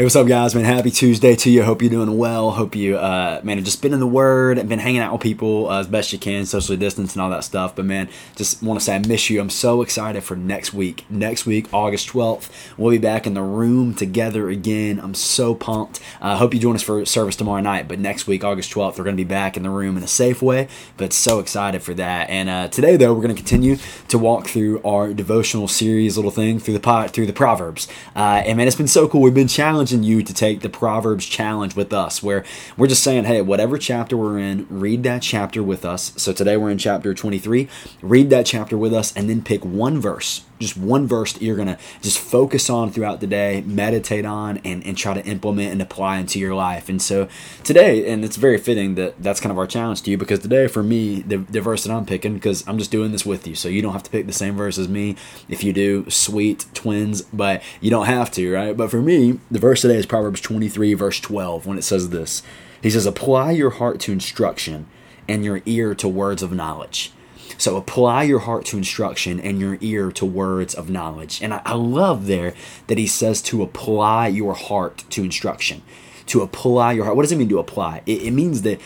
Hey, what's up, guys? Man, happy Tuesday to you. Hope you're doing well. Hope you, uh, man, have just been in the Word and been hanging out with people uh, as best you can, socially distance and all that stuff. But man, just want to say I miss you. I'm so excited for next week. Next week, August 12th, we'll be back in the room together again. I'm so pumped. I uh, hope you join us for service tomorrow night. But next week, August 12th, we're going to be back in the room in a safe way. But so excited for that. And uh, today, though, we're going to continue to walk through our devotional series, little thing through the pot, through the Proverbs. Uh, and man, it's been so cool. We've been challenged challenging you to take the Proverbs challenge with us, where we're just saying, hey, whatever chapter we're in, read that chapter with us. So today we're in chapter 23. Read that chapter with us and then pick one verse just one verse that you're going to just focus on throughout the day, meditate on, and, and try to implement and apply into your life. And so today, and it's very fitting that that's kind of our challenge to you because today, for me, the, the verse that I'm picking, because I'm just doing this with you, so you don't have to pick the same verse as me. If you do, sweet twins, but you don't have to, right? But for me, the verse today is Proverbs 23, verse 12, when it says this He says, Apply your heart to instruction and your ear to words of knowledge. So apply your heart to instruction and your ear to words of knowledge. And I, I love there that he says to apply your heart to instruction. To apply your heart. What does it mean to apply? It, it means that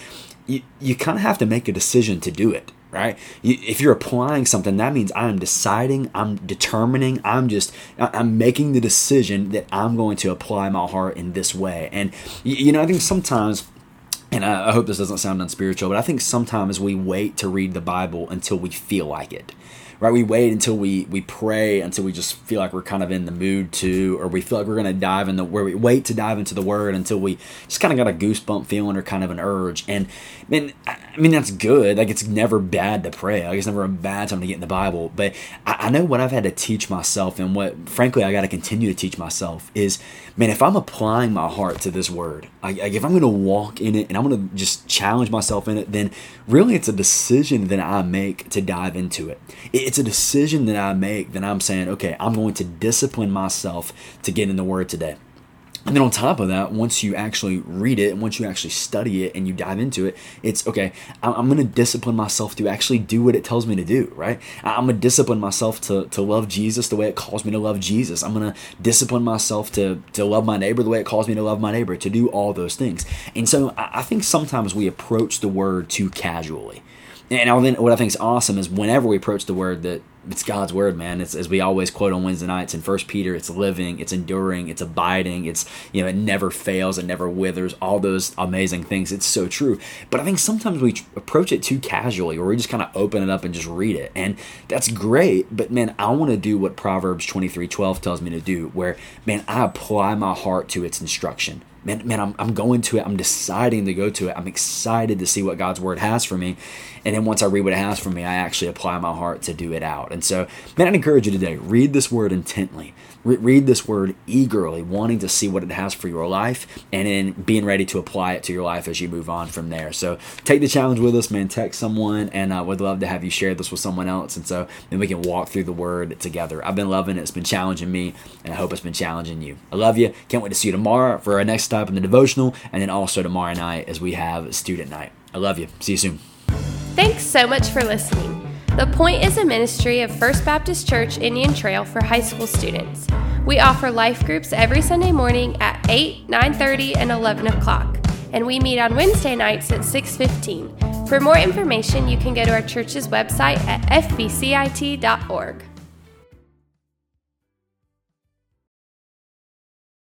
you, you kind of have to make a decision to do it right? If you're applying something, that means I'm deciding, I'm determining, I'm just, I'm making the decision that I'm going to apply my heart in this way. And, you know, I think sometimes and I, hope this doesn't sound unspiritual, but I think sometimes we wait to read the Bible until we feel like it right? We wait until we we pray until we just feel like we're kind of in the mood to, or we feel like we're going to dive in the where we wait to dive into the Word until we just kind of got a goosebump feeling or kind of an urge. And man, I mean that's good. Like it's never bad to pray. Like it's never a bad time to get in the Bible. But I, I know what I've had to teach myself, and what frankly I got to continue to teach myself is, man, if I'm applying my heart to this Word, like if I'm going to walk in it and I'm going to just challenge myself in it, then really it's a decision that I make to dive into it. it it's a decision that I make that I'm saying, okay, I'm going to discipline myself to get in the Word today. And then on top of that, once you actually read it, and once you actually study it and you dive into it, it's okay, I'm going to discipline myself to actually do what it tells me to do, right? I'm going to discipline myself to, to love Jesus the way it calls me to love Jesus. I'm going to discipline myself to, to love my neighbor the way it calls me to love my neighbor, to do all those things. And so I think sometimes we approach the word too casually. And then what I think is awesome is whenever we approach the word that it's God's word, man. It's as we always quote on Wednesday nights in First Peter. It's living, it's enduring, it's abiding. It's you know it never fails, it never withers. All those amazing things. It's so true. But I think sometimes we approach it too casually, or we just kind of open it up and just read it, and that's great. But man, I want to do what Proverbs twenty three twelve tells me to do, where man I apply my heart to its instruction man, man, I'm, I'm going to it. I'm deciding to go to it. I'm excited to see what God's word has for me. And then once I read what it has for me, I actually apply my heart to do it out. And so, man, I'd encourage you today read this word intently. Re- read this word eagerly, wanting to see what it has for your life, and then being ready to apply it to your life as you move on from there. So take the challenge with us, man. Text someone, and I uh, would love to have you share this with someone else. And so then we can walk through the word together. I've been loving it. It's been challenging me, and I hope it's been challenging you. I love you. Can't wait to see you tomorrow for our next stop in the devotional, and then also tomorrow night as we have student night. I love you. See you soon. Thanks so much for listening. The Point is a ministry of First Baptist Church Indian Trail for high school students. We offer life groups every Sunday morning at 8, 9:30, and 11 o'clock, and we meet on Wednesday nights at 6:15. For more information, you can go to our church's website at fbcit.org.